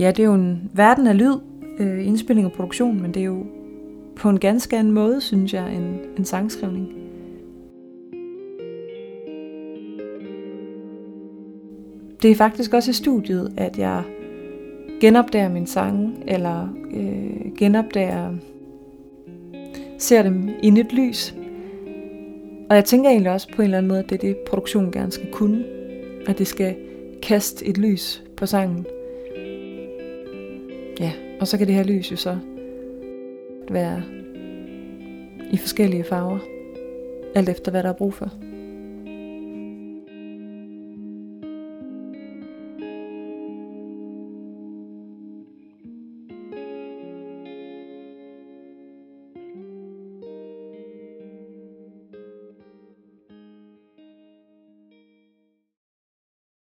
ja, det er jo en verden af lyd, øh, indspilling og produktion, men det er jo på en ganske anden måde, synes jeg, end en sangskrivning. Det er faktisk også i studiet, at jeg genopdager min sange, eller øh, genopdager, ser dem i nyt lys. Og jeg tænker egentlig også på en eller anden måde, at det er det, produktion gerne skal kunne. At det skal kaste et lys på sangen. Ja, og så kan det her lys jo så være i forskellige farver, alt efter hvad der er brug for.